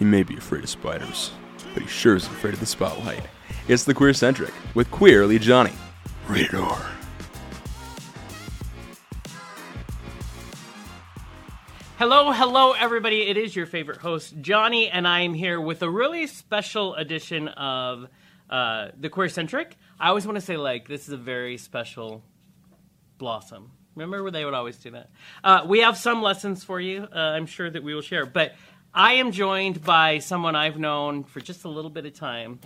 He may be afraid of spiders, but he sure isn't afraid of the spotlight. It's the Queer Centric with Queerly Jonny. Rated R. Hello, hello, everybody. It is your favorite host, Jonny, and I am here with a really special edition of uh, the Queer Centric. I always want to say, like, this is a very special blossom. Remember where they would always do that? Uh, we have some lessons for you, uh, I'm sure that we will share. But I am joined by someone I've known for just a little bit of time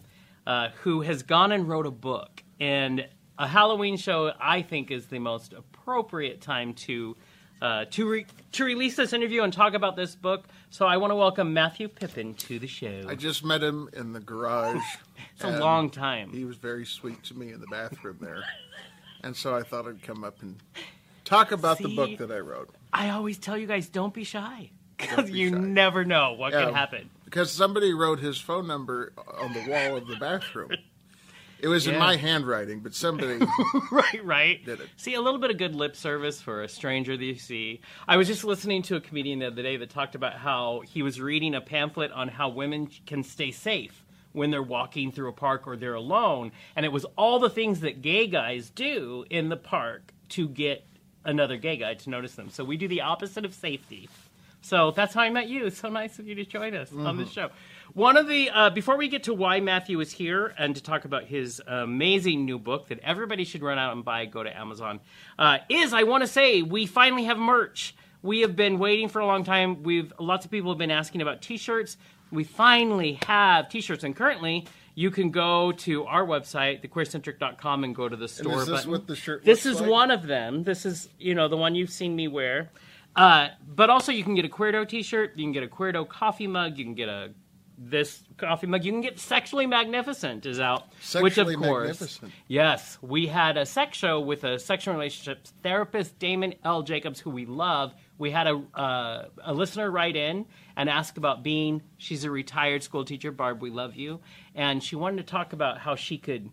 uh, who has gone and wrote a book. And a Halloween show, I think, is the most appropriate time to uh, to re- to release this interview and talk about this book. So I want to welcome Matthew Pippin to the show. I just met him in the garage. it's a long time. He was very sweet to me in the bathroom there. and so I thought I'd come up and talk about the book that I wrote. I always tell you guys, don't be shy because be you shy. never know what Yeah. can happen. Because somebody wrote his phone number on the wall of the bathroom. It was in my handwriting, but somebody. right, right. Did it. See, a little bit of good lip service for a stranger that you see. I was just listening to a comedian the other day that talked about how he was reading a pamphlet on how women can stay safe when they're walking through a park or they're alone. And it was all the things that gay guys do in the park to get another gay guy to notice them. So we do the opposite of safety. So that's how I met you. It's so nice of you to join us on this show. One of the uh, before we get to why Matthew is here and to talk about his amazing new book that everybody should run out and buy, go to Amazon. Uh, is I want to say we finally have merch. We have been waiting for a long time. We've lots of people have been asking about T-shirts. We finally have T-shirts, and currently you can go to our website, thequeercentric.com, and go to the store is this button. what the shirt This is like? one of them. This is you know the one you've seen me wear. Uh, but also you can get a Queerdo T-shirt. You can get a Queerdo coffee mug. You can get a this coffee mug. You can get Sexually Magnificent is out, which of course, Magnificent. yes, we had a sex show with a sexual relationships therapist, Damon L. Jacobs, who we love. We had a uh, a listener write in and ask about being. She's a retired school teacher, Barb. We love you, and she wanted to talk about how she could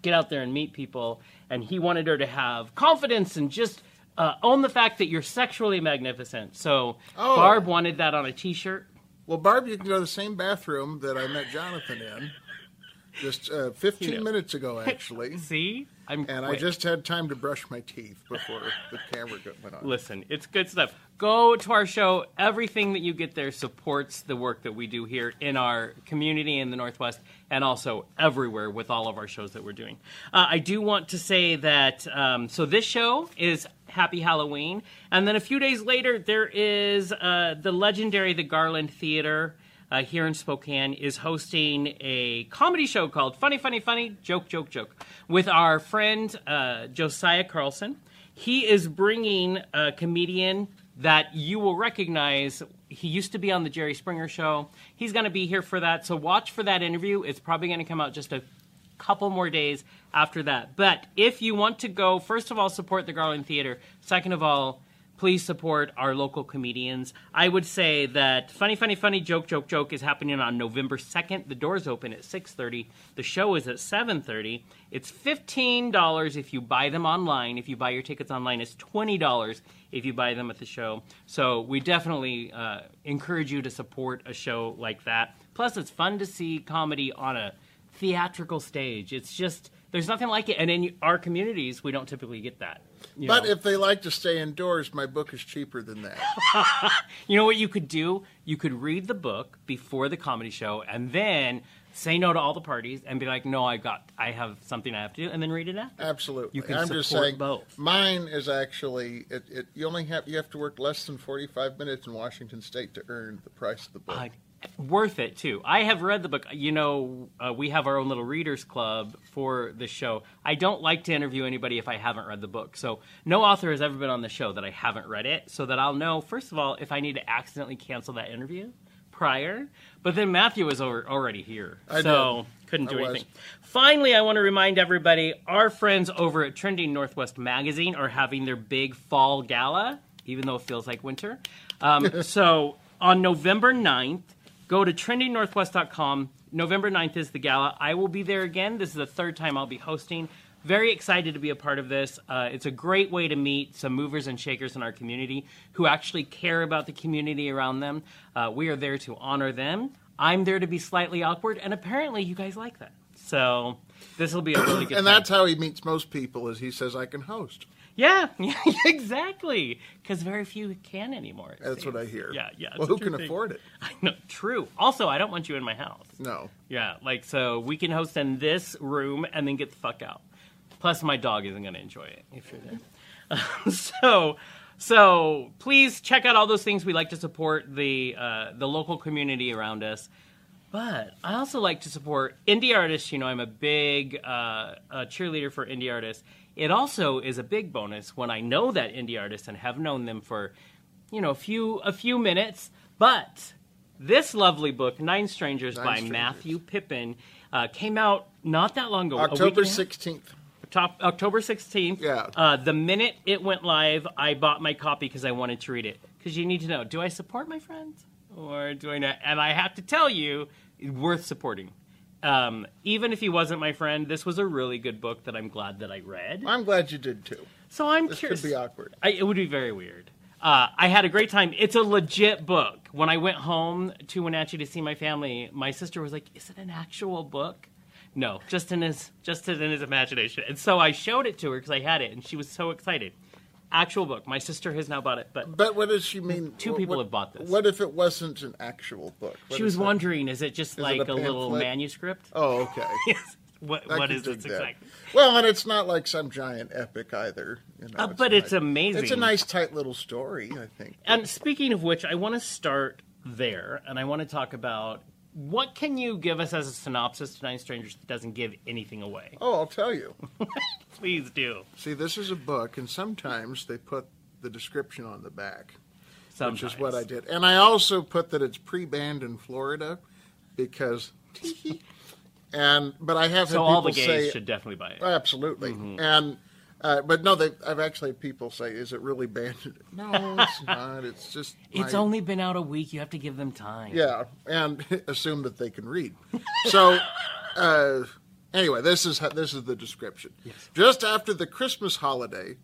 get out there and meet people. And he wanted her to have confidence and just uh, own the fact that you're sexually magnificent. So Oh. Barb wanted that on a T-shirt. Well, Barb, you can go to the same bathroom that I met Jonathan in just uh, 15 You know. minutes ago, actually. See, I'm And I just had time to brush my teeth before the camera went on. Listen, it's good stuff. Go to our show. Everything that you get there supports the work that we do here in our community in the Northwest and also everywhere with all of our shows that we're doing. Uh, I do want to say that, um, so this show is Happy Halloween. And then a few days later, there is uh, the legendary The Garland Theater. Uh, here in Spokane is hosting a comedy show called Funny, Funny, Funny, Joke, Joke, Joke with our friend uh, Josiah Carlson. He is bringing a comedian that you will recognize. He used to be on the Jerry Springer show. He's going to be here for that. So watch for that interview. It's probably going to come out just a couple more days after that. But if you want to go, first of all, support the Garland Theater. Second of all, please support our local comedians. I would say that Funny Funny Funny Joke Joke Joke is happening on November 2nd. The doors open at 6:30. The show is at 7:30. It's $15 if you buy them online. If you buy your tickets online, it's $20 if you buy them at the show. So we definitely uh, encourage you to support a show like that. Plus, it's fun to see comedy on a theatrical stage. It's just there's nothing like it, and in our communities, we don't typically get that. But know. if they like to stay indoors, my book is cheaper than that. You know what you could do? You could read the book before the comedy show and then say no to all the parties and be like, "No, I got I have something I have to do," and then read it after. Absolutely. You can I'm just support saying both. mine is actually it, it you only have you have to work less than 45 minutes in Washington state to earn the price of the book. Uh, worth it too. I have read the book. You know, uh, we have our own little readers club for the show. I don't like to interview anybody if I haven't read the book. So no author has ever been on the show that I haven't read it, so that I'll know first of all if I need to accidentally cancel that interview prior. But then Matthew was over, already here, I so did. couldn't do I was. anything. Finally, I want to remind everybody: our friends over at Trending Northwest Magazine are having their big fall gala, even though it feels like winter. Um, so on November 9th, go to trendingnorthwest.com. November 9th is the gala. I will be there again. This is the third time I'll be hosting. very excited to be a part of this. Uh, it's a great way to meet some movers and shakers in our community who actually care about the community around them. Uh, we are there to honor them. I'm there to be slightly awkward, and apparently you guys like that. So this will be a really good and time. that's how he meets most people. Is he says I can host. Yeah, yeah, exactly. Because very few can anymore. That's what. I hear. Yeah, yeah. Well, who can thing. afford it? I know. True. Also, I don't want you in my house. No. Yeah, like so we can host in this room and then get the fuck out. Plus, my dog isn't going to enjoy it if you're there. so, so please check out all those things. We like to support the uh, the local community around us. But I also like to support indie artists. You know, I'm a big uh, a cheerleader for indie artists. It also is a big bonus when I know that indie artists and have known them for, you know, a few a few minutes. But this lovely book, Nine Strangers Nine by Strangers. Matthew Pippin, uh, came out not that long ago. October and a half- sixteenth. top October 16th. Yeah. Uh, the minute it went live, I bought my copy because I wanted to read it. Because you need to know, do I support my friends or do I not? And I have to tell you, worth supporting. Um, even if he wasn't my friend, this was a really good book that I'm glad that I read. I'm glad you did too. So I'm This curious. could be awkward. I, it would be very weird. Uh, I had a great time. It's a legit book. When I went home to Wenatchee to see my family, my sister was like, "Is it an actual book?" No, just in his just in his imagination. And so I showed it to her because I had it, and she was so excited. Actual book. My sister has now bought it, but But what does she mean? Two what- people what- have bought this. What if it wasn't an actual book? What she is was that? wondering, is it just it like a a, little pamphlet? manuscript? Oh, okay. Yes. What I what can is dig this that. exactly? Well, and it's not like some giant epic either. You know, Uh, but it's amazing. It's a nice, tight little story. I think. And speaking of which, I want to start there, and I want to talk about what can you give us as a synopsis to Nine Strangers that doesn't give anything away. Oh, I'll tell you. Please do. See, this is a book, and sometimes they put the description on the back, Sometimes. which is what I did. And I also put that it's pre-banned in Florida because. and but I have So all the gays say should definitely buy it. absolutely, Mm-hmm. and. Uh, but no, they, I've actually had people say, "Is it really banned?" No, it's not. It's just It's my- only been out a week. You have to give them time. Yeah, and assume that they can read. So, uh, anyway, this is how, this is the description. Just after the Christmas holiday,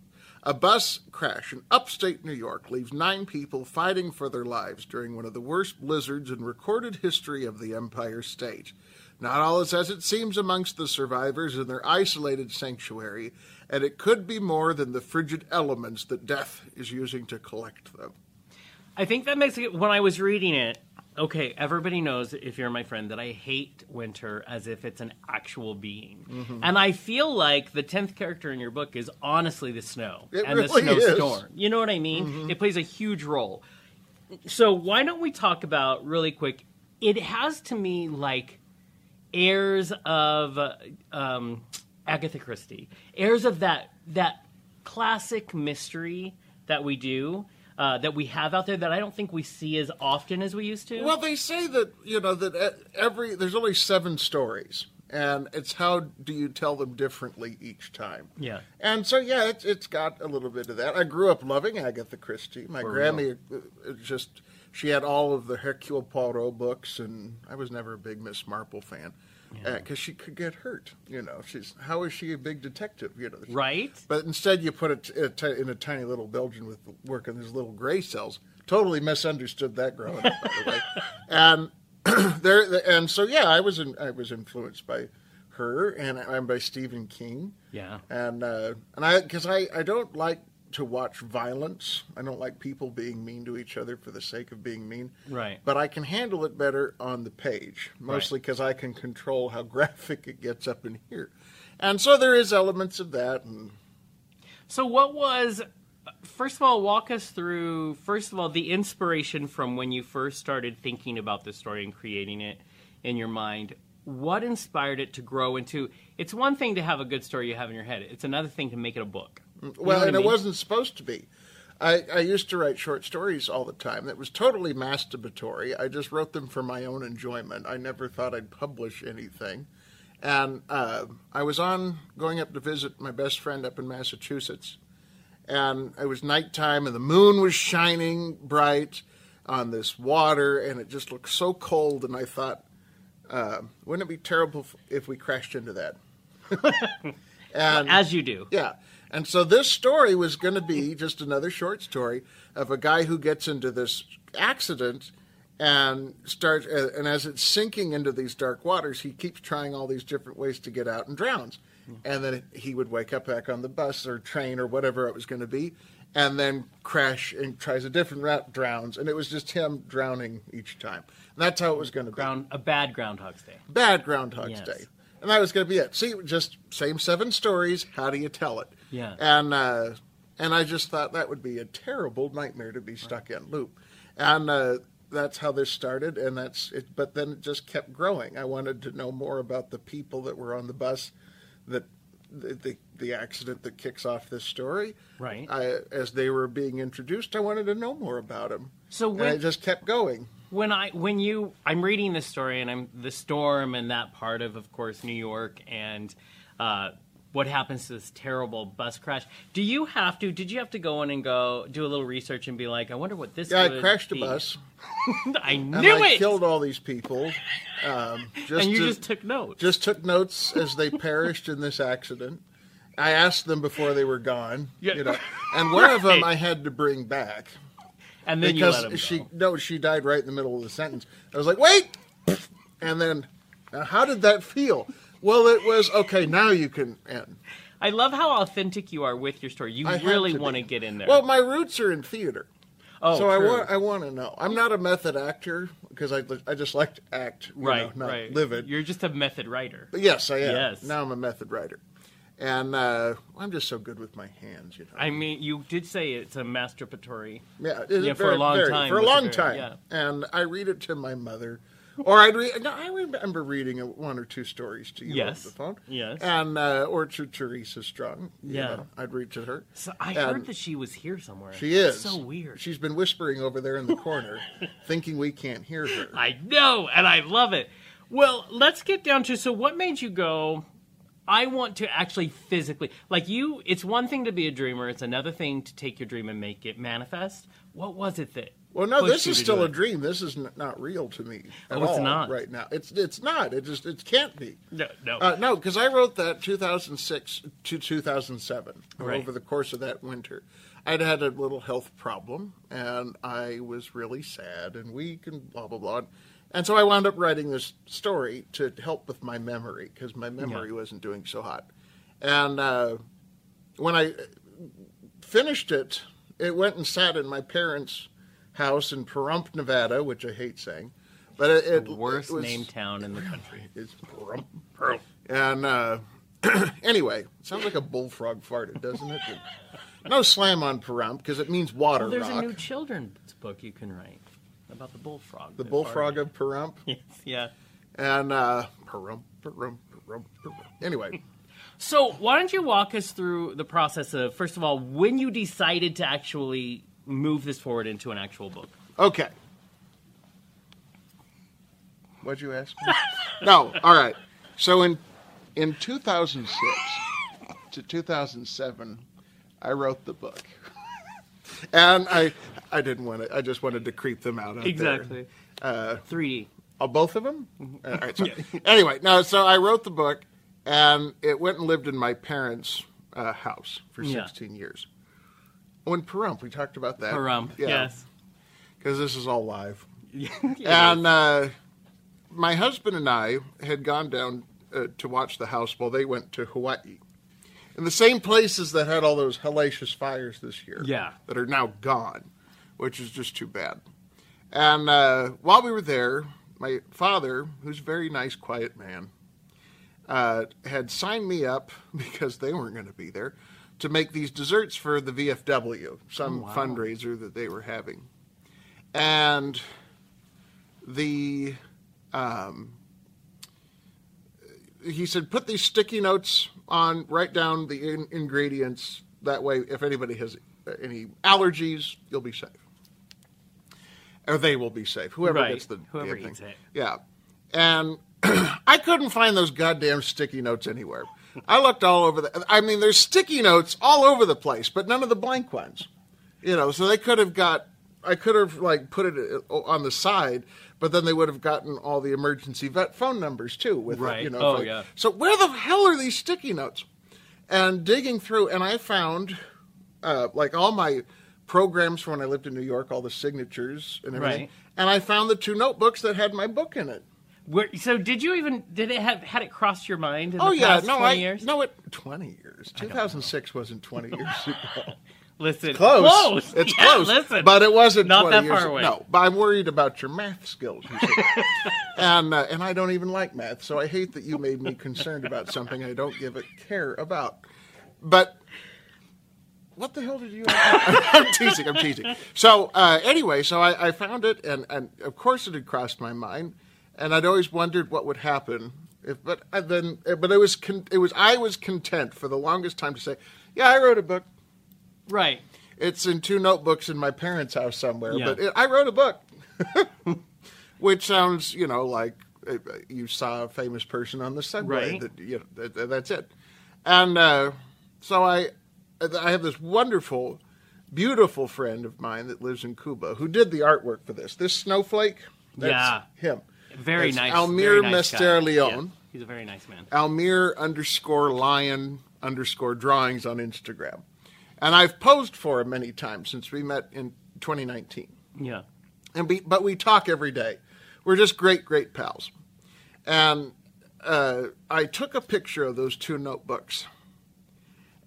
a bus crash in upstate New York leaves nine people fighting for their lives during one of the worst blizzards in recorded history of the Empire State. Not all is as it seems amongst the survivors in their isolated sanctuary, and it could be more than the frigid elements that death is using to collect them. I think that makes it. When I was reading it, okay, everybody knows if you're my friend that I hate winter as if it's an actual being, Mm-hmm. and I feel like the tenth character in your book is honestly the snow It and the really. Mm-hmm. snowstorm. You know what I mean? It plays a huge role. So why don't we talk about really quick? It has to me like airs of um, Agatha Christie, airs of that that classic mystery that we do. Uh, that we have out there that I don't think we see as often as we used to. Well, they say that you know that every there's only seven stories, and it's how do you tell them differently each time. Yeah. and so yeah, it's it's got a little bit of that. I grew up loving Agatha Christie. My For Grammy uh, uh, just she had all of the Hercule Poirot books, and I was never a big Miss Marple fan because she could get hurt. You know, she's how is she a big detective? You know, right? but instead, you put it in a in a tiny little Belgian with working these little gray cells. Totally misunderstood that growing up, by the way. And there, and so yeah, I was in, I was influenced by her and and by Stephen King. Yeah. And uh, and I because I I don't like to watch violence. I don't like people being mean to each other for the sake of being mean. Right. But I can handle it better on the page, mostly because I can control how graphic it gets up in here. And so there is elements of that, and So, what was, first of all, walk us through, first of all, the inspiration from when you first started thinking about the story and creating it in your mind. What inspired it to grow into? It's one thing to have a good story you have in your head, it's another thing to make it a book. You know Well, and I it wasn't supposed to be. I, I used to write short stories all the time. That was totally masturbatory. I just wrote them for my own enjoyment. I never thought I'd publish anything. And uh, I was on going up to visit my best friend up in Massachusetts. And it was nighttime, and the moon was shining bright on this water, and it just looked so cold. And I thought, uh, wouldn't it be terrible if- if we crashed into that? And As you do. yeah. And so this story was going to be just another short story of a guy who gets into this accident and starts, uh, and as it's sinking into these dark waters, he keeps trying all these different ways to get out and drowns. And then he would wake up back on the bus or train or whatever it was going to be, and then crash and tries a different route, drowns. And it was just him drowning each time. And that's how it was going to be. Ground a bad Groundhog's Day. Bad Groundhog's Yes. Day. And that was going to be it. See, just same seven stories. How do you tell it? Yeah. And uh, and I just thought that would be a terrible nightmare to be stuck in loop. And uh, that's how this started. And that's it. But then it just kept growing. I wanted to know more about the people that were on the bus, that the the, the accident that kicks off this story. Right. I, as they were being introduced, I wanted to know more about them. So and when- it just kept going. when I when you I'm reading this story and I'm the storm and that part of of course New York and uh, what happens to this terrible bus crash. Do you have to? Did you have to go in and go do a little research and be like, I wonder what this? Yeah, I crashed a bus. I knew And I it. killed all these people. Um, just and you to- just took notes. just took notes as they perished in this accident. I asked them before they were gone. Yeah. You know, and one of them I had to bring back and then you let him because she go. no, she died right in the middle of the sentence. I was like, wait, and then now how did that feel? Well, it was okay. Now you can end. I love how authentic you are with your story. You I really want to get in there. Well, my roots are in theater. oh, so I want I want to know. I'm not a method actor because I I just like to act, you right, know, not right. live it. You're just a method writer. But yes, I am. Yes. Now I'm a method writer, and uh, I'm just so good with my hands. You know. I mean, you did say it's a masturbatory. Yeah, Yeah, for a long very- time For a a long very- time. yeah. And I read it to my mother. Or I'd read. No, I remember reading one or two stories to you Yes. over the phone. Yes. And uh, or to Teresa Strong. Yeah. know, I'd read to her. So I And heard that she was here somewhere. She is so weird. She's been whispering over there in the corner, thinking we can't hear her. I know, and I love it. Well, let's get down to so what made you go I want to actually physically like you it's one thing to be a dreamer, it's another thing to take your dream and make it manifest. What was it that Well, no, this is still a dream. This is n- not real to me at Oh, it's all not? right now. It's it's not. It just it can't be. No, no. Uh, no, because I wrote that 2006 to 2007 Right. over the course of that winter. I'd had a little health problem, and I was really sad and weak and blah blah blah. And so I wound up writing this story to help with my memory because my memory Yeah. wasn't doing so hot. And uh, when I finished it, it went and sat in my parents' house in Pahrump, Nevada, which I hate saying. But it, it Worst it was, named town in the country. is Pahrump. And uh, anyway, sounds like a bullfrog farted, doesn't it? no slam on Pahrump because it means water Well, there's rock. a new children's book you can write about the bullfrog. the bullfrog farted. of Pahrump. Yes, yeah. And uh, Pahrump, Pahrump, Pahrump, Pahrump. Anyway, So, why don't you walk us through the process of, first of all, when you decided to actually move this forward into an actual book? okay. What'd you ask me? no, all right. So in in 2006 to 2007, I wrote the book, and I I didn't want to. I just wanted to creep them out. out there. Exactly. Uh, 3D. Oh, both of them? All right, so, anyway, no, so I wrote the book, and it went and lived in my parents' uh, house for Yeah. 16 years. Oh, and Pahrump, we talked about that. Pahrump, Yeah, yes. Because this is all live. And uh, my husband and I had gone down uh, to watch the house while they went to Hawaii. In the same places that had all those hellacious fires this year. Yeah. That are now gone, which is just too bad. And uh, while we were there, my father, who's a very nice, quiet man, uh, had signed me up because they weren't going to be there to make these desserts for the VFW, some wow. fundraiser that they were having. And the um, he said, put these sticky notes on, write down the in- ingredients. That way, if anybody has any allergies, you'll be safe. Or they will be safe. Whoever Right. gets the Whoever eats thing. it. Yeah. And I couldn't find those goddamn sticky notes anywhere. I looked all over the. I mean, there's sticky notes all over the place, but none of the blank ones. You know, so they could have got. I could have like put it uh, on the side, but then they would have gotten all the emergency vet phone numbers too. With it, Right. you know, Oh, like- yeah. So where the hell are these sticky notes? and digging through, and I found uh, like all my programs from when I lived in New York, all the signatures and everything, Right. and I found the two notebooks that had my book in it. Where, so did you even did it have had it crossed your mind in Oh the yeah, past no, 20 I years? no, it twenty years. Two thousand six wasn't twenty years ago. Listen, Close. close. It's Yeah, close. Listen, but it wasn't Not 20 that years far away. No, but I'm worried about your math skills. You and uh, and I don't even like math, so I hate that you made me concerned about something I don't give a care about. But what the hell did you? I'm teasing. I'm teasing. So uh, anyway, so I, I found it, and and of course it had crossed my mind, and I'd always wondered what would happen. If, but I then, but it was con- it was I was content for the longest time to say, yeah, I wrote a book. right. It's in two notebooks in my parents' house somewhere, Yeah. but it, I wrote a book, which sounds, you know, like uh, you saw a famous person on the subway. Right. That, you know, that, that's it. And uh, so I, I have this wonderful, beautiful friend of mine that lives in Cuba who did the artwork for this. This snowflake, that's Yeah. him. Very That's nice. Almir nice. Mester Leon. Yeah, he's a very nice man. Almir underscore lion underscore drawings on Instagram. And I've posed for him many times since we met in 2019. Yeah. And we, but we talk every day. We're just great, great pals. And uh, I took a picture of those two notebooks,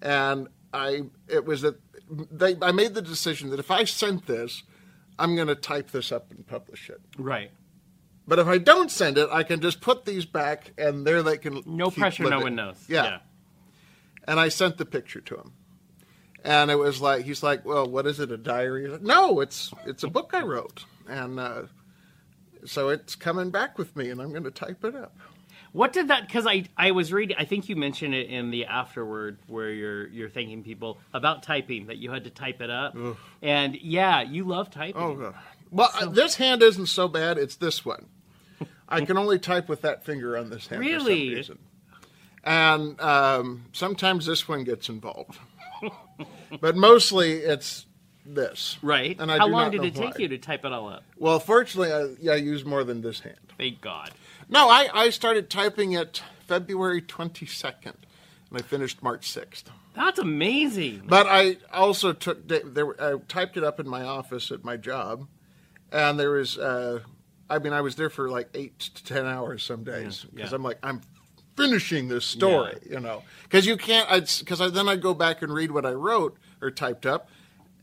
and I it was that they I made the decision that if I sent this, I'm going to type this up and publish it. Right. But if I don't send it, I can just put these back, and there they can. No pressure. No one knows. Yeah. And I sent the picture to him, and it was like he's like, "Well, what is it? A diary?" Like, no, it's it's a book I wrote, and uh, so it's coming back with me, and I'm going to type it up. What did that? Because I I was reading. I think you mentioned it in the afterword where you're you're thanking people about typing that you had to type it up. And yeah, you love typing. Oh, God. well, uh, this hand isn't so bad. It's this one. I can only type with that finger on this hand for some reason. And um, sometimes this one gets involved, but mostly it's this. Right. And I How long did it take why. you to type it all up? Well, fortunately, I, yeah, I use more than this hand. Thank God. No, I, I started typing it February 22nd, and I finished March 6th. That's amazing. But I also took there. I typed it up in my office at my job, and there was. Uh, I mean, I was there for like eight to ten hours some days because yeah. I'm like I'm finishing this story, you know, because you can't. Because I, then I'd go back and read what I wrote or typed up,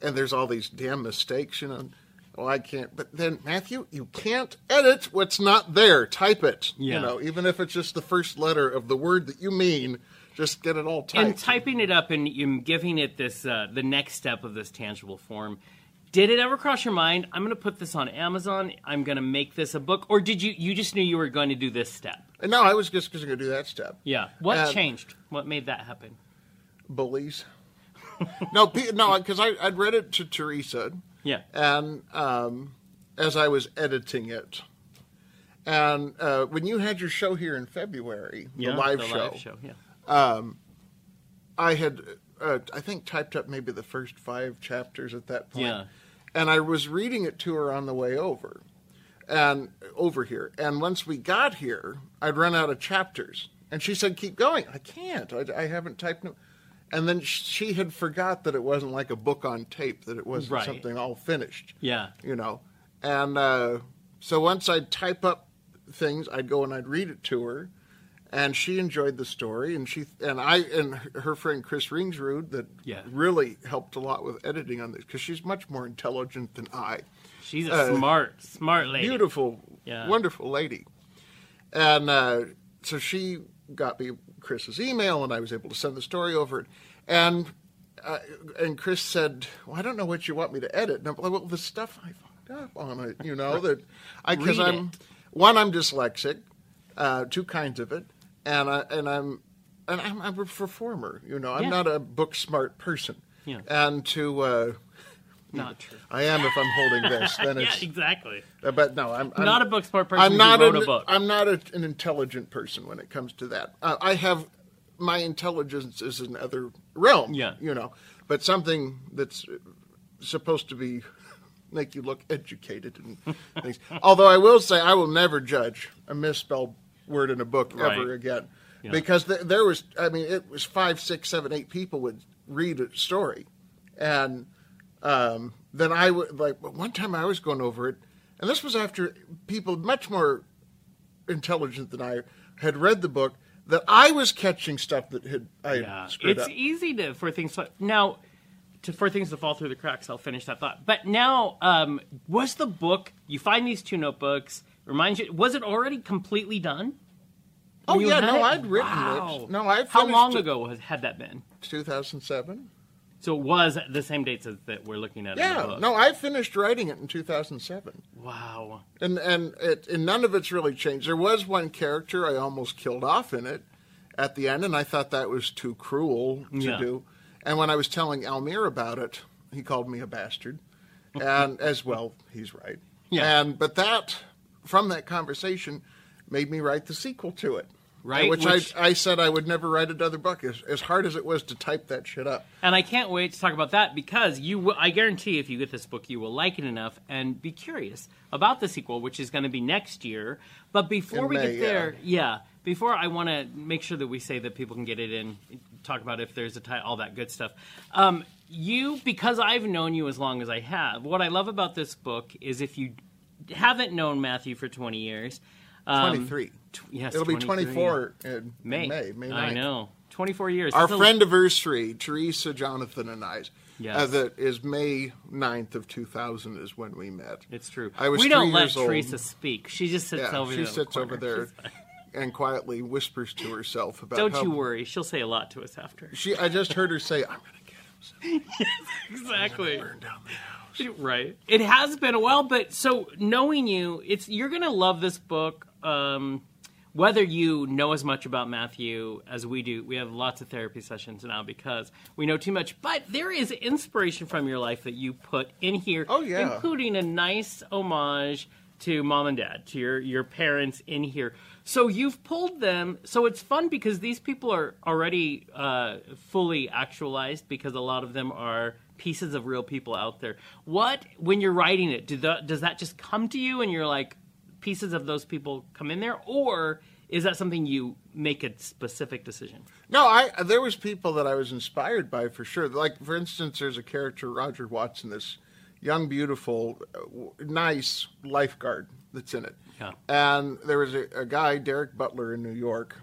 and there's all these damn mistakes, you know. Well, I can't. But then Matthew, you can't edit what's not there. Type it, Yeah. you know, even if it's just the first letter of the word that you mean. Just get it all typed. and typing it up and giving it this uh, the next step of this tangible form did it ever cross your mind i'm going to put this on amazon i'm going to make this a book or did you you just knew you were going to do this step? No, I was just going to do that step. yeah. What Um, changed? What made that happen? Bullies. no, no, because I I'd read it to Teresa, yeah. And um, as I was editing it, and uh, when you had your show here in February, yeah the live the show, live show yeah. I had uh, I think typed up maybe the first five chapters at that point, Yeah. And I was reading it to her on the way over, and over here, and once we got here, I'd run out of chapters, and she said, "Keep going." I can't. I, I haven't typed. No. And then she had forgot that it wasn't like a book on tape; that it wasn't Right. something all finished. yeah You know, and uh, so once I'd type up things, I'd go and I'd read it to her, and she enjoyed the story, and she and I and her- friend Chris Ringsrud that Yeah. really helped a lot with editing on this because she's much more intelligent than I. she's a Uh, smart smart lady Beautiful, Yeah. wonderful lady, and uh, so she got me Chris's email, and I was able to send the story over, and. Uh, and Chris said, "Well, I don't know what you want me to edit." And I'm like, "Well, the stuff I fucked up on it, you know that I because I'm one, I'm dyslexic, uh, two kinds of it, and I and I'm and I'm, I'm a performer. You know, I'm Yeah. not a book smart person. Yeah. And to uh, not true I am if I'm holding this, then yeah it's. exactly uh, But no, I'm, I'm not a book smart person I'm not an, a book I'm not a, an intelligent person when it comes to that. Uh, I have my intelligence is in other realm. Yeah. you know, but something that's supposed to be make you look educated and things. Although I will say, I will never judge a misspelled word in a book ever again. Yeah. because th- there was I mean it was five, six, seven, eight people would read a story, and um, then I would like one time I was going over it, and this was after people much more intelligent than I had read the book that I was catching stuff that had I had Yeah, screwed it's up. easy to for things to, now to for things to fall through the cracks. I'll finish that thought. But now, um, was the book you find these two notebooks? Reminds you, was it already completely done? oh yeah, no, it? I'd written Wow. it. No, I How long it ago was, had that been? 2007. So it was the same dates as that we're looking at. in the Yeah, no, I finished writing it in 2007. Wow. and and it and none of it's really changed. There was one character I almost killed off in it at the end, and I thought that was too cruel to Yeah. do. And when I was telling Almir about it, he called me a bastard, and as well, he's right. Yeah. And but that from that conversation made me write the sequel to it. Right, Which, which- I, I said I would never write another book, as, as hard as it was to type that shit up. And I can't wait to talk about that because you, will, I guarantee, if you get this book, you will like it enough and be curious about the sequel, which is going to be next year. But before In we May, get there, yeah, before I want to make sure that we say that people can get it in, talk about if there's a tie, all that good stuff. Um, you, because I've known you as long as I have, what I love about this book is if you haven't known Matthew for 20 years. Um, 23. tw- yes, It'll be 24 in May. May. May 9th. I know. 24 years. Our That's friend anniversary, Teresa, Jonathan, and I. Yes. Uh, that is May 9th of 2000 is when we met. It's true. I was we don't let years old. Teresa speak. She just sits Yeah, over she there. the sits over there and quietly whispers to herself about Don't you worry. She'll say a lot to us after. she. I just heard her say, "I'm going to get him. Exactly. Burn down the house." Right. It has been a while, but so knowing you, it's you're gonna love this book. Um, whether you know as much about Matthew as we do, we have lots of therapy sessions now because we know too much. But there is inspiration from your life that you put in here. Oh, yeah. including a nice homage to mom and dad, to your your parents in here. So you've pulled them. So it's fun because these people are already uh, fully actualized because a lot of them are pieces of real people out there. What when you're writing it, do the, does that just come to you and you're like pieces of those people come in there, or is that something you make a specific decision? No, I there was people that I was inspired by for sure. Like for instance, there's a character Roger Watson, this young, beautiful, uh, nice lifeguard that's in it. Yeah. And there was a, a guy, Derek Butler, in New York,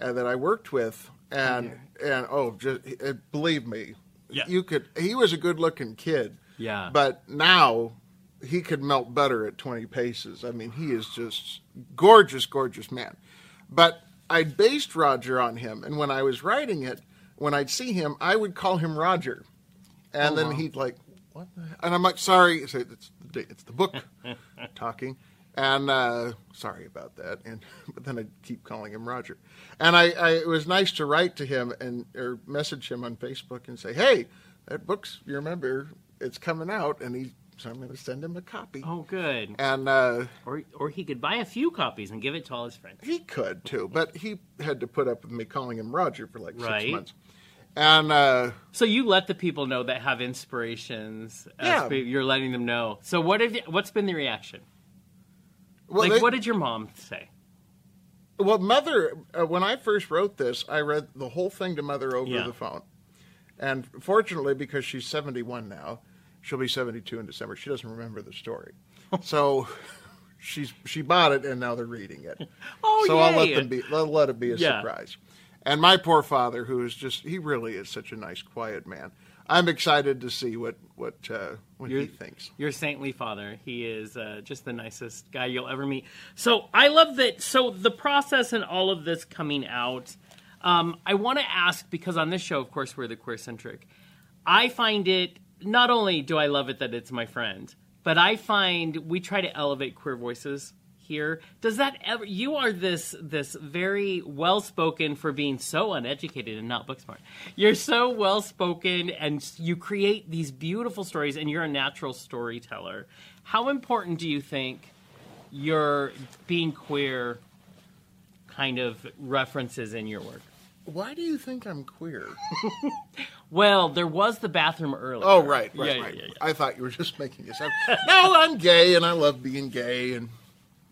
uh, that I worked with, and and oh, just uh, believe me, Yeah. you could. He was a good-looking kid. Yeah. But now he could melt butter at 20 paces. I mean, he is just gorgeous, gorgeous man. But I based Roger on him, and when I was writing it, when I'd see him, I would call him Roger, and Oh, then wow. he'd like, "What?" The? And I'm like, "Sorry, it's, it's the it's the book talking." And uh, sorry about that. And but then I'd keep calling him Roger. And I, I it was nice to write to him and or message him on Facebook and say, "Hey, that book's you remember it's coming out," and he so I'm going to send him a copy. Oh, good. And uh, Or or he could buy a few copies and give it to all his friends. he could too, but he had to put up with me calling him Roger for like Right. six months. And uh, So you let the people know that have inspirations. Yeah. you're letting them know. So what have you, what's been the reaction? well, like, they- what did your mom say? Well, mother, uh, when I first wrote this, I read the whole thing to mother over Yeah. the phone. And fortunately, because she's 71 now, she'll be 72 in December. She doesn't remember the story. so she's she bought it and now they're reading it. Oh, so I'll let them be I'll let it be a Yeah. surprise. And my poor father, who is just he really is such a nice, quiet man. I'm excited to see what what uh, what he thinks. Your saintly father. He is uh, just the nicest guy you'll ever meet. So I love that. So the process and all of this coming out. Um, I want to ask because on this show, of course, we're the queer centric. I find it not only do I love it that it's my friend, but I find we try to elevate queer voices here. Does that ever? You are this this very well spoken for being so uneducated and not book smart. You're so well spoken and you create these beautiful stories, and you're a natural storyteller. How important do you think your being queer kind of references in your work? Why do you think I'm queer? Well, there was the bathroom earlier. Oh, right, right, Yeah, right. yeah, yeah. I thought you were just making this up. no, I'm gay and I love being gay, and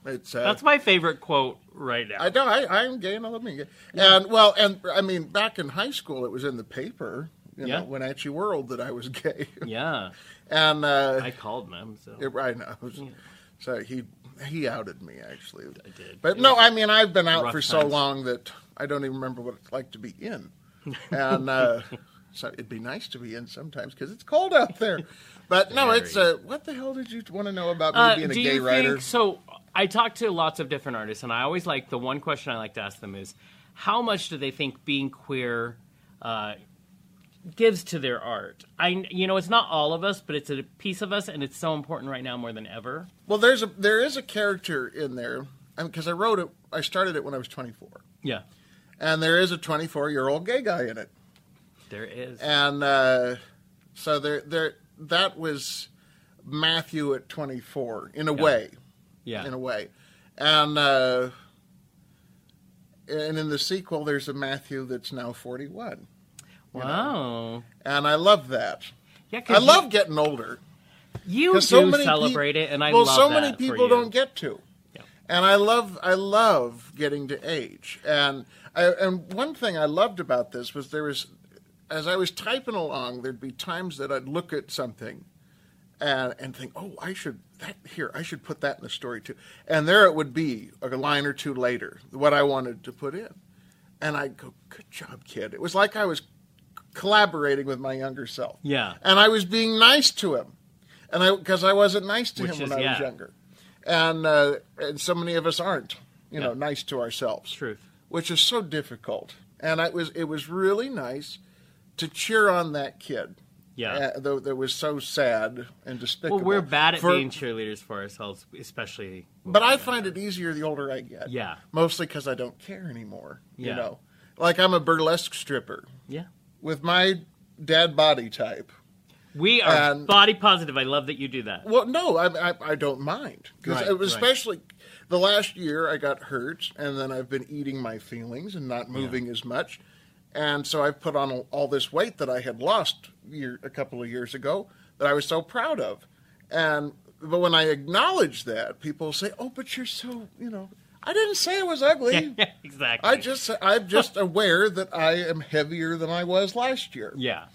it's uh, That's my favorite quote right now. I don't. I, I'm gay and I love being gay. And well, and I mean, back in high school, it was in the paper. You Yeah. know, Wenatchee World that I was gay. yeah, and uh, I called them. So it, I know. So he he outed me actually. I did. But no, I mean I've been out for so times. long that I don't even remember what it's like to be in, and uh, so it'd be nice to be in sometimes because it's cold out there. But no, it's uh, what the hell did you want to know about me Uh, being a do gay you writer? think so? I talk to lots of different artists, and I always like the one question I like to ask them is, how much do they think being queer uh, gives to their art? I, you know, it's not all of us, but it's a piece of us, and it's so important right now more than ever. Well, there's a there is a character in there because I wrote it. I started it when I was 24, Yeah, and there is a 24 year old gay guy in it. there is. and uh, so there, there, that was Matthew at 24 in a Yeah. way, yeah, in a way, and uh, and in the sequel, there's a Matthew that's now 41, wow. and I love that. Yeah, I 'cause love getting older you, you so many celebrate it, and I love it. well, so many people you. don't get to. Yeah. And I love, I love getting to age. And I, and one thing I loved about this was there was, as I was typing along, there'd be times that I'd look at something, and and think, oh, I should that here, I should put that in the story too. And there it would be, a line or two later, what I wanted to put in, and I'd go, good job, kid. It was like I was collaborating with my younger self. Yeah. And I was being nice to him, and I because I wasn't nice to Which him is- when I was younger, and uh, and so many of us aren't, you know, nice to ourselves, Truth. which is so difficult. And it was it was really nice to cheer on that kid. Yeah. uh, though that was so sad and despicable. Well, we're bad at For- being cheerleaders for ourselves, especially. But I find it easier the older I get. Yeah. Mostly because I don't care anymore. Yeah. You know, like I'm a burlesque stripper Yeah. with my dad body type. We are And- body positive. I love that you do that. Well, no, I, I, I don't mind because Right, was right. especially the last year I got hurt, and then I've been eating my feelings and not moving as much, and so I've put on all, this weight that I had lost year, a couple of years ago that I was so proud of, and but when I acknowledge that, people say, "Oh, but you're so you know." I didn't say I was ugly. Exactly. I just I'm just aware that I am heavier than I was last year yeah.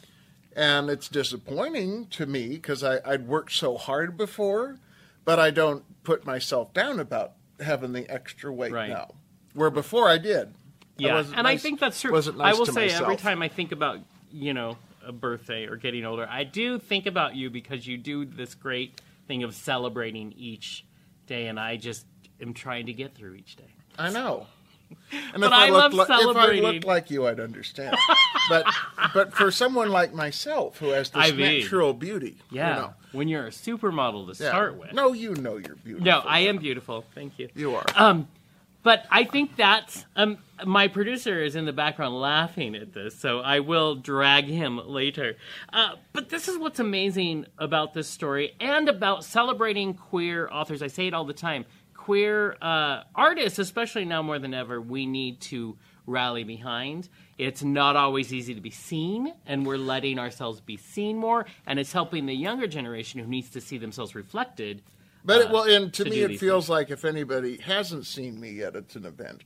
and it's disappointing to me because I'd worked so hard before, but I don't put myself down about having the extra weight Right. now. Where before I did. Yeah, and I think that's true. wasn't I will say every time I think about you know a birthday or getting older, I do think about you because you do this great thing of celebrating each day, and I just am trying to get through each day. I know. And But if I looked love li- if I celebrating. looked like you, I'd understand. but but for someone like myself who has this I mean, natural beauty, Yeah, you know, when you're a supermodel to yeah. start with. No, you know you're beautiful. no, I am beautiful. Thank you. You are. Um, but I think that's um, my producer is in the background laughing at this, so I will drag him later. Uh, but this is what's amazing about this story and about celebrating queer authors. I say it all the time. Queer uh, artists, especially now more than ever, we need to rally behind. It's not always easy to be seen, and we're letting ourselves be seen more, and it's helping the younger generation who needs to see themselves reflected. But it, uh, well, and to, to me, it feels like if anybody hasn't seen me yet, it's an event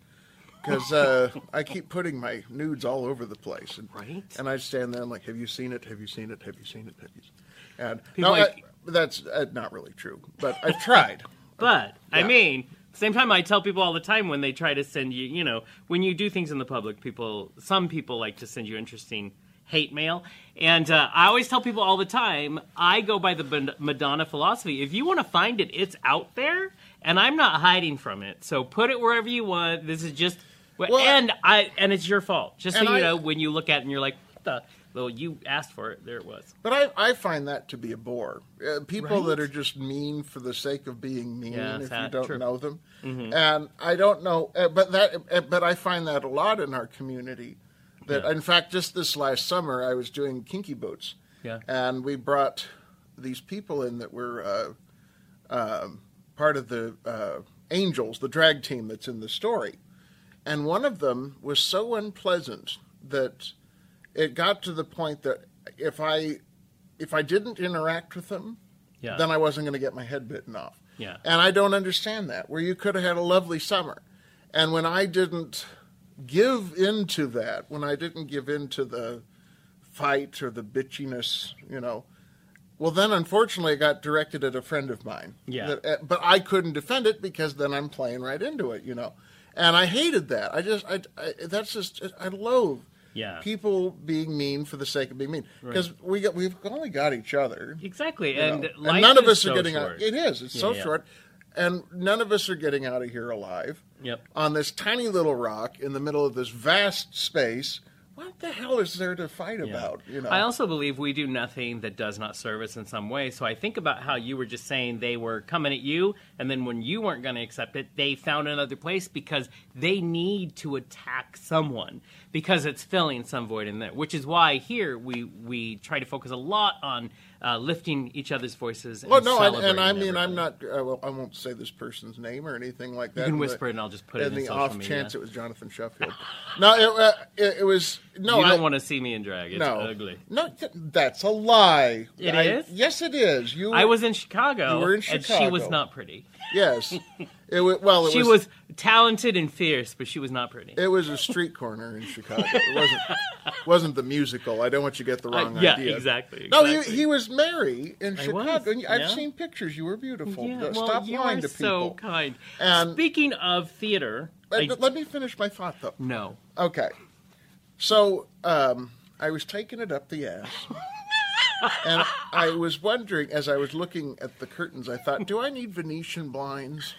because uh, I keep putting my nudes all over the place, and Right. and I stand there and like, have you seen it? Have you seen it? Have you seen it? Have you? Seen it? And People no, like- I, that's uh, not really true, but I've tried. But I Yeah. mean, same time, I tell people all the time when they try to send you, you know, when you do things in the public, people, some people like to send you interesting hate mail, and uh, I always tell people all the time, I go by the Madonna philosophy. If you want to find it, it's out there, and I'm not hiding from it. So put it wherever you want. This is just, Well, and I, and it's your fault. Just so you I- know, when you look at it and you're like, what the. Well, you asked for it. There it was. But I, I find that to be a bore. Uh, people Right. that are just mean for the sake of being mean, Yeah, if you don't True. know them, and I don't know. Uh, but that, uh, but I find that a lot in our community. That Yeah. in fact, just this last summer, I was doing kinky boots, Yeah. and we brought these people in that were uh, um, part of the uh, Angels, the drag team that's in the story, and one of them was so unpleasant that it got to the point that if I if I didn't interact with them, Yeah. then I wasn't going to get my head bitten off. Yeah. And I don't understand that. Where you could have had a lovely summer, And when I didn't give into that, when I didn't give into the fight or the bitchiness, you know, well, then unfortunately, it got directed at a friend of mine. Yeah. That- uh, but I couldn't defend it because then I'm playing right into it, you know. And I hated that. I just, I, I that's just, I loathe Yeah. people being mean for the sake of being mean because we got, we've only got each other. Exactly, and life none of us are so getting short. out. It is. It's so Yeah, yeah. short, and none of us are getting out of here alive. Yep. On this tiny little rock in the middle of this vast space, what the hell is there to fight about? You know. I also believe we do nothing that does not serve us in some way. So I think about how you were just saying they were coming at you, and then when you weren't going to accept it, they found another place because they need to attack someone because it's filling some void in there. Which is why here we we try to focus a lot on uh, lifting each other's voices. And well, no, and, and I mean, I'm not. Uh, well, I won't say this person's name or anything like that. You can the- whisper it, and I'll just put it in in the off media. chance it was Jonathan Sheffield. no, it, uh, it, it was no. you don't I, want to see me in drag. It's no, ugly. No, that's a lie. It I- is? Yes, it is. You. I was in Chicago, You were in and she was not pretty. Yes. It was, well, it She was talented and fierce, but she was not pretty. It was a street corner in Chicago. It wasn't wasn't the musical. I don't want you to get the Uh, wrong yeah, idea. exactly. No, he, he was Mary in I Chicago. was, I've yeah. seen pictures. You were beautiful. Yeah, Uh, well, Stop you lying are to so people. kind. And- Speaking of theater, But- I- let me finish my thought, though. no. Okay. So um, I was taking it up the ass. And I was wondering, as I was looking at the curtains, I thought, do I need Venetian blinds?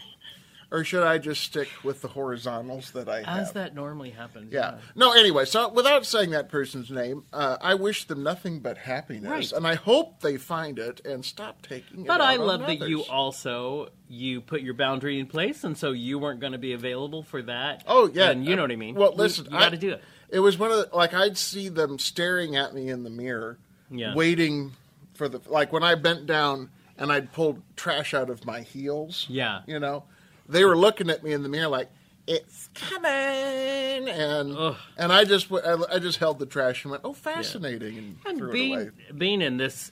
Or should I just stick with the horizontals that I have? As that normally happens. Yeah. No, anyway, so without saying that person's name, uh, I wish them nothing but happiness. Right. And I hope they find it and stop taking it But I love that you also you put your boundary in place, and so you weren't going to be available for that. Oh, yeah. and you know what I mean. Well, listen, you, got I- to do it. It was one of the, like, I'd see them staring at me in the mirror, Yeah. waiting for the, like, when I bent down and I'd pulled trash out of my heels. Yeah. You know, they were looking at me in the mirror like, it's coming, and Ugh. and I just I, just held the trash and went, oh, fascinating, and, And it being being in this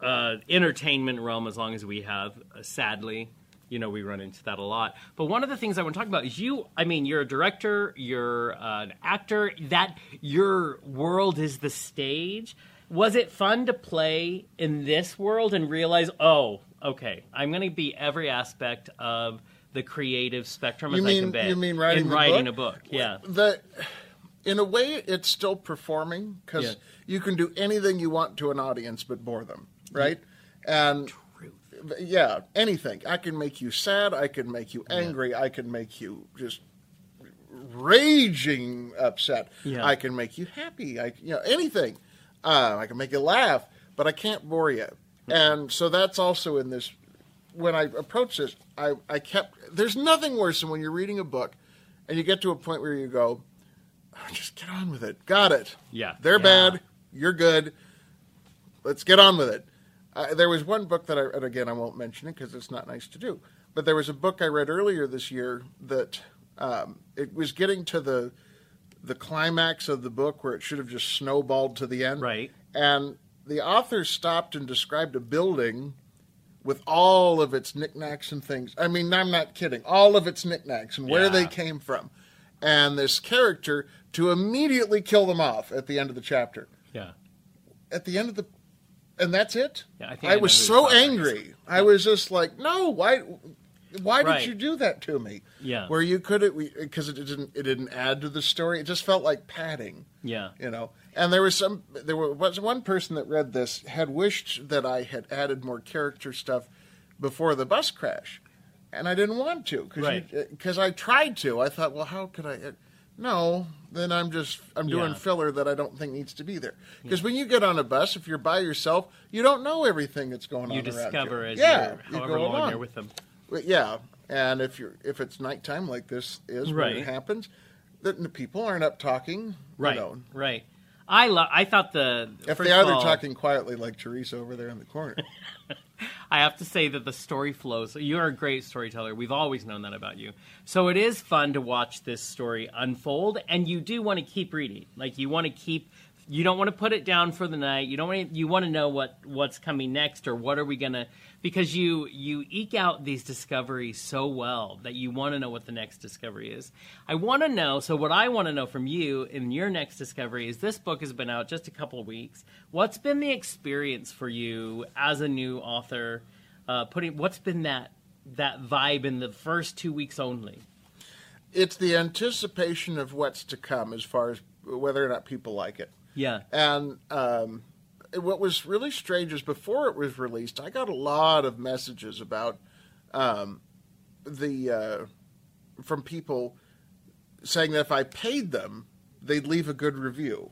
uh, entertainment realm as long as we have, uh, sadly, you know, we run into that a lot. But one of the things I want to talk about is you. I mean, you're a director, you're uh, an actor. That your world is the stage. Was it fun to play in this world and realize, oh, okay, I'm going to be every aspect of the creative spectrum You as I mean can be. you mean writing in writing book? a book? Yeah. the in a way it's still performing because Yeah. you can do anything you want to an audience but bore them right and Truth. yeah anything i can make you sad i can make you angry i can make you just raging upset Yeah. i can make you happy i you know anything uh, i can make you laugh but i can't bore you and so that's also in this when I approached this, I, I kept. There's nothing worse than when you're reading a book and you get to a point where you go, "Oh, just get on with it. Got it. Yeah. They're Yeah. bad. You're good. Let's get on with it. Uh, there was one book that I, and again, I won't mention it because it's not nice to do, but there was a book I read earlier this year that um, it was getting to the the climax of the book where it should have just snowballed to the end. Right. And the author stopped and described a building with all of its knickknacks and things. I mean, I'm not kidding. All of its knickknacks and where Yeah. they came from. And this character to immediately kill them off at the end of the chapter. Yeah. At the end of the and that's it? Yeah, I think I I was so angry. I was just like, "No, why why Right. did you do that to me?" Yeah. Where you could have because it didn't it didn't add to the story. It just felt like padding Yeah. you know and there was some there was one person that read this had wished that i had added more character stuff before the bus crash and i didn't want to Right. because i tried to i thought well how could i uh, no then i'm just i'm doing Yeah. filler that i don't think needs to be there because when you get on a bus if you're by yourself you don't know everything that's going You on around discover you. as yeah you're you go long along. you're with them. Yeah, and if you're if it's nighttime like this is when it happens, then the people aren't up talking. Right. You know. Right. I lo- I thought the If they are, of they're talking quietly like Teresa over there in the corner. I have to say that the story flows. You're a great storyteller. We've always known that about you. So it is fun to watch this story unfold, and you do want to keep reading. Like you want to keep you don't want to put it down for the night. You don't want you want to know what what's coming next or what are we gonna because you you eke out these discoveries so well that you want to know what the next discovery is. I want to know. So what I want to know from you in your next discovery is this book has been out just a couple of weeks. What's been the experience for you as a new author? Uh, putting what's been that that vibe in the first two weeks only? It's the anticipation of what's to come as far as whether or not people like it. Yeah. And um, what was really strange is before it was released, I got a lot of messages about um, the uh, from people saying that if I paid them, they'd leave a good review.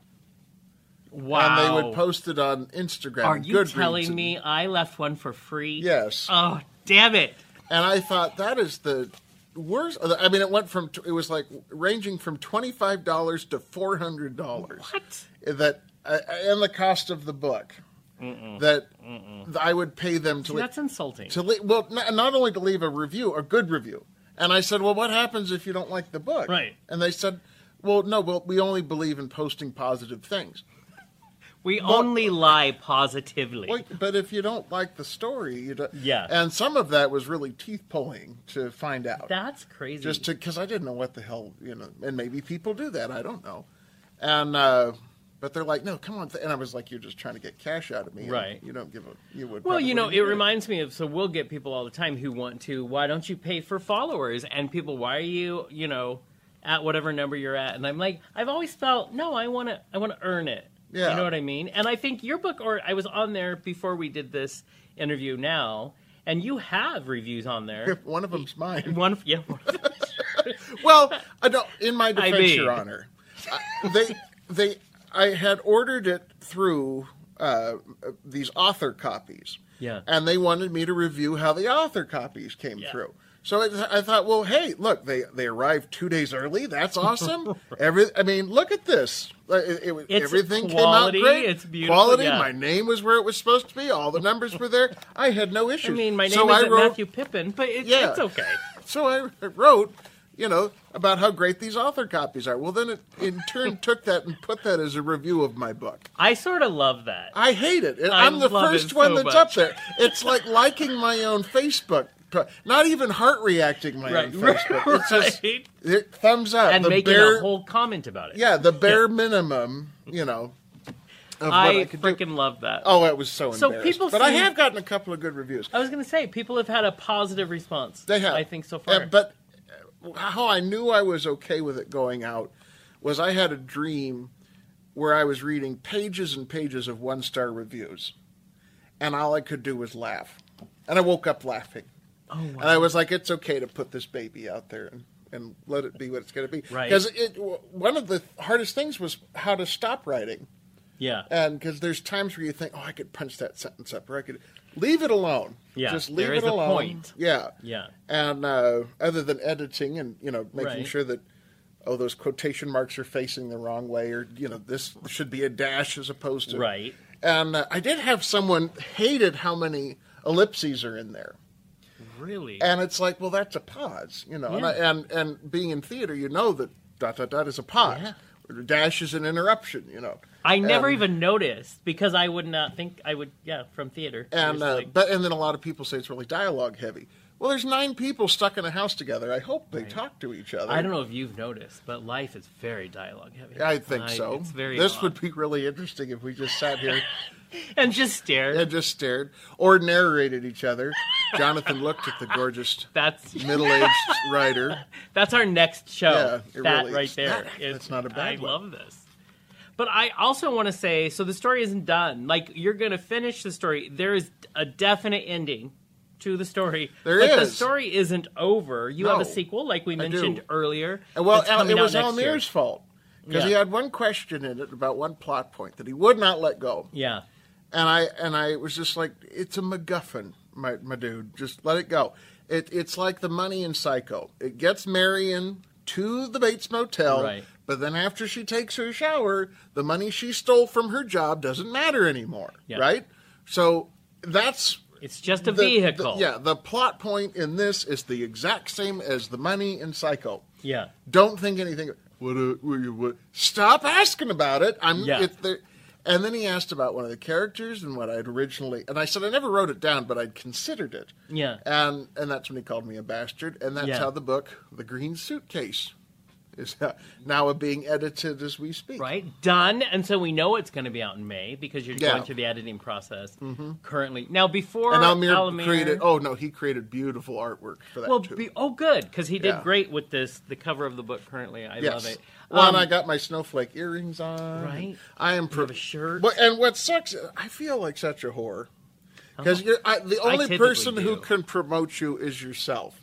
Wow. And they would post it on Instagram. Are you Goodreads telling and- me I left one for free? Yes. Oh, damn it. And I thought that is the worst. I mean, it went from it was like ranging from twenty five dollars to four hundred dollars. What? That uh, and the cost of the book. That I would pay them to See, leave, that's insulting. to leave, well, not, not only to leave a review, a good review. And I said, well, what happens if you don't like the book? Right. And they said, well, no, well, we only believe in posting positive things. we only lie positively. Well, but if you don't like the story, you don't. Yeah. And some of that was really teeth pulling to find out. That's crazy. just to because I didn't know what the hell you know, and maybe people do that. I don't know, and uh, but they're like, no, come on, and I was like, you're just trying to get cash out of me, Right. You don't give a you would. well, you know, it do reminds me of so we'll get people all the time who want to. Why don't you pay for followers? And people, why are you, you know, at whatever number you're at? And I'm like, I've always felt no, I want to, I want to earn it. Yeah. You know what I mean? And I think your book, or I was on there before we did this interview now, and you have reviews on there. One of them's mine. One, yeah, one- Well, I don't. In my I defense, mean. Your Honor, I- they they I had ordered it through uh, these author copies. Yeah. and they wanted me to review how the author copies came Yeah. through. So I, I thought, well, hey, look, they they arrived two days early. That's awesome. Every, I mean, look at this. Uh, It, it, It's everything quality, came out great. it's beautiful, Quality. yeah. My name was where it was supposed to be. All the numbers were there. I had no issues. I mean, my name so isn't wrote, Matthew Pippin, but it, Yeah. it's okay. so I wrote, you know, about how great these author copies are. Well, then it in turn took that and put that as a review of my book. I sort of love that. I hate it. I I'm the it first one so that's much. up there. It's like liking my own Facebook. Not even heart reacting my Right, own Facebook. It's just right. it, thumbs up. and the making bare, a whole comment about it. yeah, the bare minimum. You know, I, I freaking love that. Oh, it was so So people but I have gotten a couple of good reviews. I was going to say people have had a positive response. They have. I think so far. Uh, but how I knew I was okay with it going out was I had a dream where I was reading pages and pages of one star reviews, and all I could do was laugh. And I woke up laughing. oh, wow. And I was like, it's okay to put this baby out there and, and let it be what it's going to be. Right. Because one of the hardest things was how to stop writing. yeah. And because there's times where you think, oh, I could punch that sentence up, or I could leave it alone. Yeah, just leave there it is a alone. point. Yeah, Yeah. And uh, other than editing and you know making Right. sure that oh those quotation marks are facing the wrong way, or you know this should be a dash as opposed to Right. And uh, I did have someone hated how many ellipses are in there. Really? And it's like, well, that's a pause, you know. And, I, and and being in theater, you know that dot dot dot is a pause. Yeah. Dash is an interruption, you know. I never and- even noticed because I would not think I would. Yeah, from theater. And uh, like- but and then a lot of people say it's really dialogue heavy. Well, there's nine people stuck in a house together. I hope they talk to each other. I don't know if you've noticed, but life is very dialogue heavy. I think so. It's very. this odd. would be really interesting if we just sat here and just stare. and just stared or narrated each other. Jonathan looked at the gorgeous That's middle-aged writer. That's our next show. Yeah, it that really right is. there. Is- that's not a bad I one. love this. But I also want to say, so the story isn't done. Like you're going to finish the story. There is a definite ending to the story. There but the story isn't over. You have a sequel, like we mentioned earlier. And well, it was out next year. Almir's fault because he had one question in it about one plot point that he would not let go. Yeah. and I and I was just like, it's a MacGuffin, my my dude. Just let it go. It it's like the money in Psycho. It gets Marion to the Bates Motel, Right. but then after she takes her shower, the money she stole from her job doesn't matter anymore, Yeah. right? So that's It's just a the- vehicle. the- yeah, the plot point in this is the exact same as the money in Psycho. Yeah. Don't think anything. what, uh, what, what? Stop asking about it. I'm. Yeah. And then he asked about one of the characters and what I'd originally, and I said I never wrote it down, but I'd considered it. Yeah. And and that's when he called me a bastard, and that's Yeah. how the book, The Green Suitcase, is uh, now being edited as we speak. Right, done, and so we know it's going to be out in May because you're Yeah. going through the editing process currently. Now, before And Almir, Alamir- created. Oh no, he created beautiful artwork for that well, too. be, oh, good because he did Yeah. great with this. The cover of the book currently, I yes. love it. Well, and Um, I got my snowflake earrings on. Right. I am. Pro- have a shirt. But, and what sucks, I feel like such a whore. Because you're I, the only person who can promote you is yourself.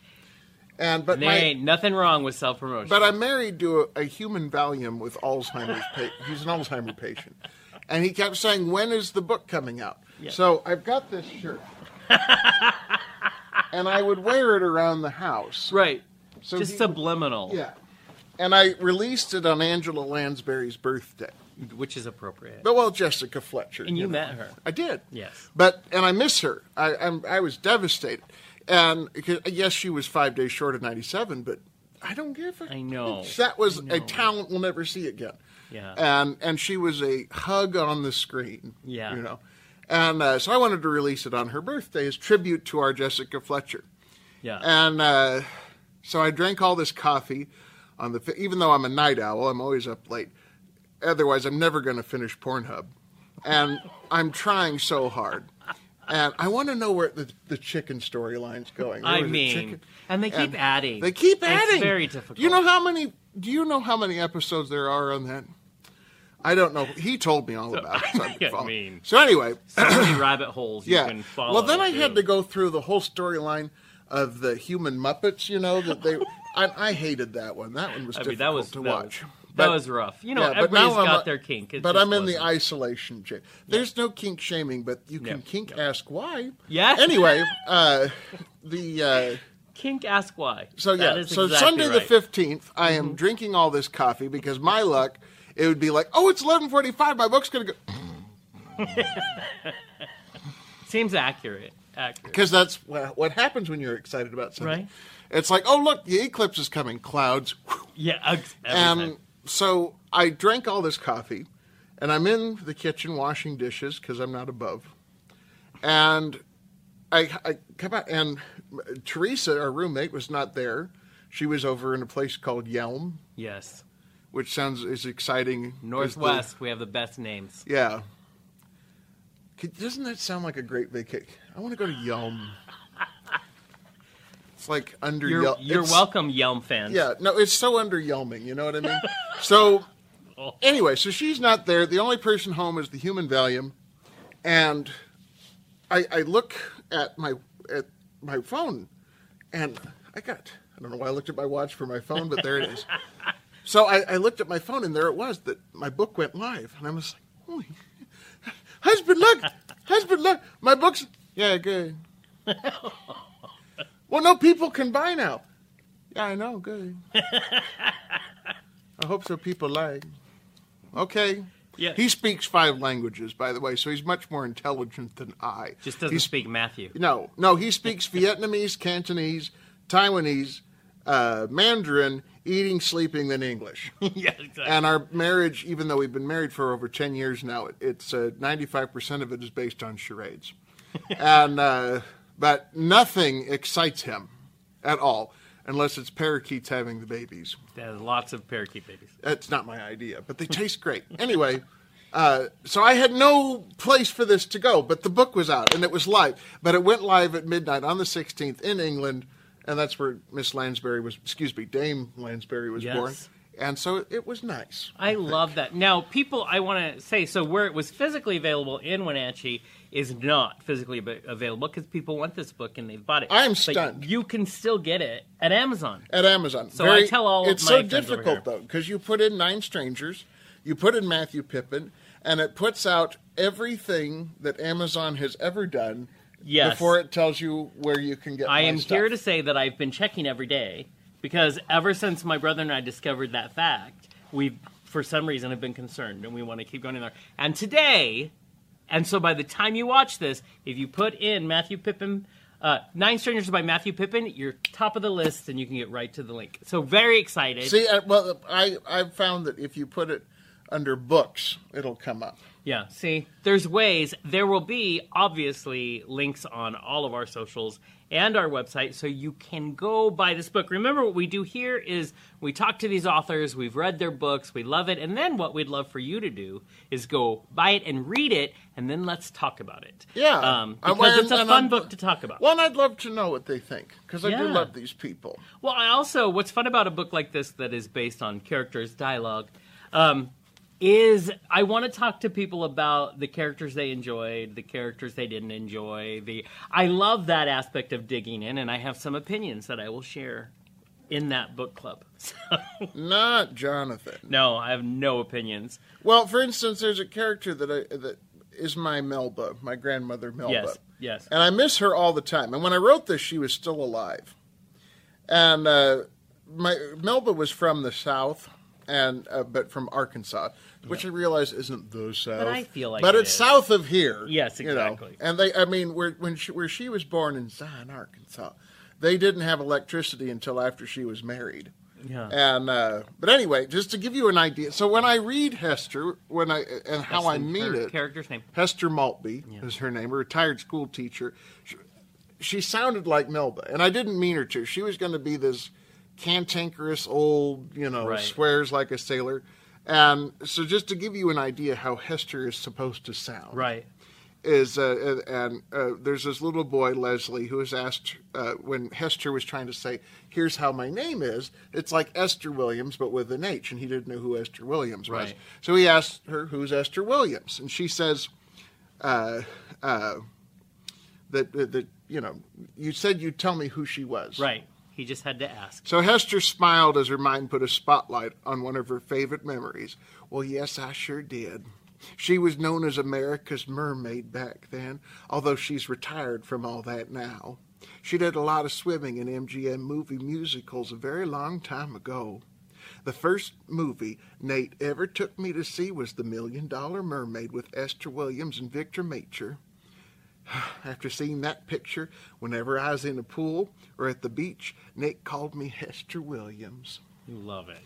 And but and there my, ain't nothing wrong with self promotion. But I'm married to a, a human Valium with Alzheimer's. Pa- he's an Alzheimer patient, and he kept saying, "When is the book coming out?" Yeah. So I've got this shirt, and I would wear it around the house. right, So just subliminal, yeah, and I released it on Angela Lansbury's birthday. which is appropriate. But well, Jessica Fletcher, and you know. met her, I did. yes. But and I miss her. I I'm, I was devastated, and yes, she was five days short of ninety seven, but I don't give a. I know. that was I a know. talent we'll never see again. Yeah. and and she was a hug on the screen. Yeah. you know, and uh, so I wanted to release it on her birthday as tribute to our Jessica Fletcher, Yeah, and uh, so I drank all this coffee on the. Even though I'm a night owl, I'm always up late. Otherwise, I'm never going to finish Pornhub, and I'm trying so hard. And I want to know where the, the chicken storyline's going. I Where the mean, chicken- and they keep and adding. They keep It's adding. very difficult. Do you know how many? Do you know how many episodes there are on that? I don't know. He told me all about it. So, I'm I following. mean- so anyway, so many rabbit holes you yeah. can follow. Well, then I too. had to go through the whole storyline of the human Muppets. You know that they. I, I hated that one. That one was I difficult mean, that was to that watch. Was, But- that was rough. You know, yeah, but everybody's got a- their kink. It but I'm in the wasn't. isolation. cha- There's no kink shaming, but you can Yeah. kink Yeah. ask why. Yeah. Anyway, uh, the. Uh, kink. Ask why. So yeah, so exactly Sunday the right. Mm-hmm. fifteenth, I am drinking all this coffee because my luck, it would be like, oh, it's eleven forty-five. My book's gonna go seems accurate. Accurate. because that's what, happens when you're excited about something. Right. It's like, oh look, the eclipse is coming. Clouds. Yeah. ex- every And time. So I drank all this coffee, and I'm in the kitchen washing dishes because I'm not above. And I, I come out, and uh, Teresa, our roommate, was not there. She was over in a place called Yelm, Yes. which sounds as exciting. as the- Northwest. We have the best names. Yeah. Could- Doesn't that sound like a great vacation? I want to go to Yelm. It's like under You're, Yelm. you're welcome, Yelm fans. Yeah, no, it's so under Yelming. You know what I mean? so, oh. anyway, so she's not there. The only person home is the human Valium, and I, I look at my at my phone, and I got. I don't know why I looked at my watch for my phone, but there it is. So I, I looked at my phone, and there it was that my book went live, and I was like, "Holy, husband, look, husband, look, my book's yeah, good." Well, no, people can buy now. Yeah, I know, good. I hope so. People like. Okay. Yeah. He speaks five languages, by the way, so he's much more intelligent than I. Just doesn't speak Matthew. No, no, he speaks Vietnamese, Cantonese, Taiwanese, uh, Mandarin, eating, sleeping, then English. yeah, exactly. And our marriage, even though we've been married for over 10 years now, it, it's uh, 95% of it is based on charades. and uh, But nothing excites him at all unless it's parakeets having the babies. There's lots of parakeet babies. That's not my idea, but they taste great. Anyway, uh, so I had no place for this to go, but the book was out and it was live. But it went live at midnight on the 16th in England, and that's where Miss Lansbury was, excuse me, Dame Lansbury was Yes. born. And so it was nice. I love that. Now, people, I want to say so where it was physically available in Wenatchee is not physically available because people want this book and they've bought it. I am But stunned. you can still get it at Amazon. At Amazon. So I tell all of It's my so difficult, though, because you put in Nine Strangers, you put in Matthew Pippin, and it puts out everything that Amazon has ever done Yes. before it tells you where you can get it. I am stuff. here to say that I've been checking every day because ever since my brother and I discovered that fact, we, for some reason, have been concerned and we want to keep going in there. And today, and so by the time you watch this, if you put in Matthew Pippin Uh, Nine Strangers by Matthew Pippin. You're top of the list, and you can get right to the link. So very excited. See, uh, well, I I've found that if you put it under books, it'll come up. Yeah, see, there's ways. There will be obviously links on all of our socials and our website, so you can go buy this book. Remember, what we do here is we talk to these authors, we've read their books, we love it, and then what we'd love for you to do is go buy it and read it, and then let's talk about it. Yeah, um, because well, it's a fun I'm- book to talk about. Well, and I'd love to know what they think because I do love these people. Well, I also what's fun about a book like this that is based on characters, dialogue, um, is I want to talk to people about the characters they enjoyed, the characters they didn't enjoy. The I love that aspect of digging in, and I have some opinions that I will share in that book club. So, Not Jonathan. no, I have no opinions. Well, for instance, there's a character that I, that is my Melba, my grandmother Melba. Yes, yes. And I miss her all the time. And when I wrote this, she was still alive. And uh, my Melba was from the South, and uh, but from Arkansas, which I realize isn't the South. But I feel like but it it's is. south of here. Yes, you know. exactly. And they, I mean, where when she, where she was born in Zion, Arkansas, they didn't have electricity until after she was married. Yeah. And uh, but anyway, just to give you an idea, so when I read Hester, when I and how That's I mean it, Character's name. Hester Maltby is her name, a retired school teacher. She, she sounded like Melba, and I didn't mean her to. She was going to be this cantankerous old, you know, Right. swears like a sailor. And so, just to give you an idea how Hester is supposed to sound, Right. is uh, and uh, there's this little boy Leslie who was asked uh, when Hester was trying to say, "Here's how my name is." It's like Esther Williams, but with an H, and he didn't know who Esther Williams was. Right. So he asked her, "Who's Esther Williams?" And she says, uh, uh, "That that you know, you said you'd tell me who she was." Right. He just had to ask. So Hester smiled as her mind put a spotlight on one of her favorite memories. Well, yes, I sure did. She was known as America's mermaid back then, although she's retired from all that now. She did a lot of swimming in MGM movie musicals a very long time ago. The first movie Nate ever took me to see was The Million Dollar Mermaid with Esther Williams and Victor Mature. After seeing that picture, whenever I was in a pool or at the beach, Nate called me Hester Williams. You love it.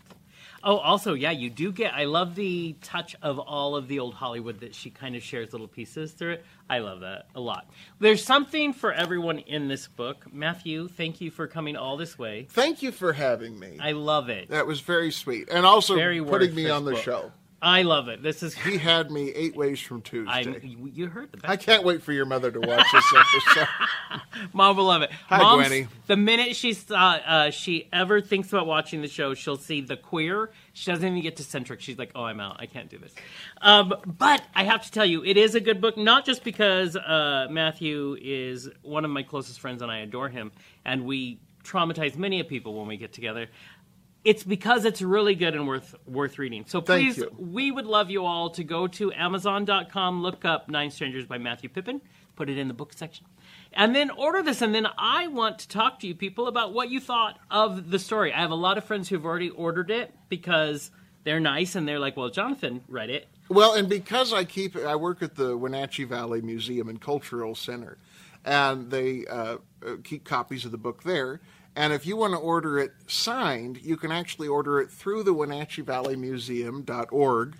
Oh, also, yeah, you do get. I love the touch of all of the old Hollywood that she kind of shares little pieces through it. I love that a lot. There's something for everyone in this book. Matthew, thank you for coming all this way. Thank you for having me. I love it. that was very sweet. And also Very putting me on the book. show. I love it. This is. He had me eight ways from Tuesday. you you heard the best. I can't wait for your mother to watch this episode. Mom will love it. Hi, Mom's- Gwenny. The minute she uh, uh, she ever thinks about watching the show, she'll see the queer. She doesn't even get to centric. She's like, "Oh, I'm out. I can't do this." Um, but I have to tell you, it is a good book, not just because uh, Matthew is one of my closest friends and I adore him, and we traumatize many of people when we get together. It's because it's really good and worth worth reading. So please, we would love you all to go to Amazon.com, look up Nine Strangers by Matthew Pippin, put it in the book section, and then order this. And then I want to talk to you people about what you thought of the story. I have a lot of friends who've already ordered it because they're nice and they're like, well, Jonathan read it. Well, and because I keep, I work at the Wenatchee Valley Museum and Cultural Center, and they uh, uh, keep copies of the book there. And if you want to order it signed, you can actually order it through the Wenatchee Valley Museum.org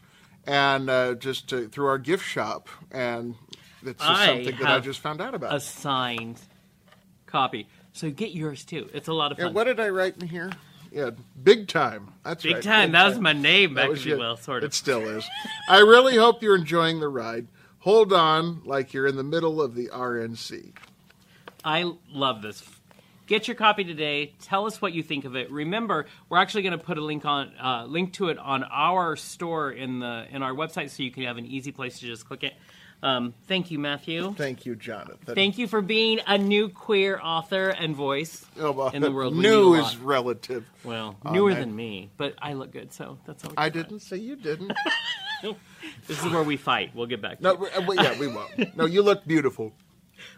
and uh, just uh, through our gift shop. And it's just I something that I have just found out about. A signed copy. So get yours too. It's a lot of fun. what did I write in here? Yeah, big time. That's Big right, time. That was my name, That was actually. it. Well, sort of. It still is. I really hope you're enjoying the ride. Hold on, like you're in the middle of the RNC. I love this. Get your copy today. Tell us what you think of it. Remember, we're actually going to put a link on uh, link to it on our store in the in our website, so you can have an easy place to just click it. Um, thank you, Matthew. Thank you, Jonathan. Thank you for being a new queer author and voice Oh, well, in the world. New is relative. well Oh, newer man. than me, but I look good, so that's all. I didn't say you didn't. This is where we fight. We'll get back. To No, uh, we- yeah, we won't. No, you look beautiful.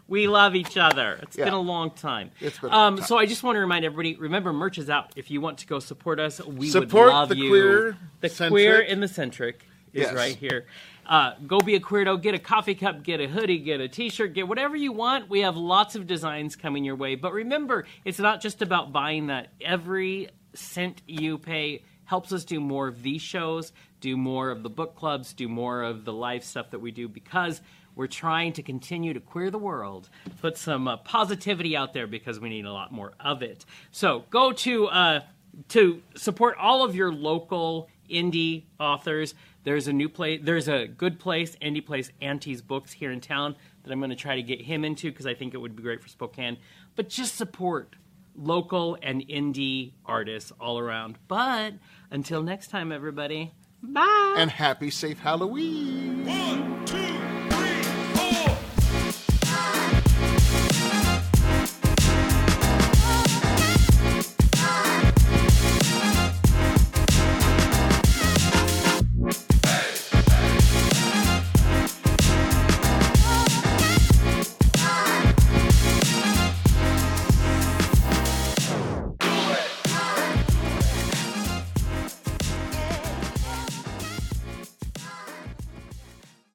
We love each other. It's Yeah. been a long time. It's been a um, long time. So I just want to remind everybody: remember, merch is out. If you want to go support us, we Support would love the you. queer the centric. queer in the centric. is Yes. right here. Uh, go be a queerdo. Get a coffee cup, get a hoodie, get a T-shirt, get whatever you want. We have lots of designs coming your way. But remember, it's not just about buying that. Every cent you pay helps us do more of these shows, do more of the book clubs, do more of the live stuff that we do because we're trying to continue to queer the world, put some uh, positivity out there because we need a lot more of it. So go to uh, to support all of your local indie authors. There's a new place. There's a good place, indie place, Auntie's Books here in town that I'm going to try to get him into because I think it would be great for Spokane. But just support local and indie artists all around. But until next time, everybody. Bye. And happy, safe Halloween. One, two,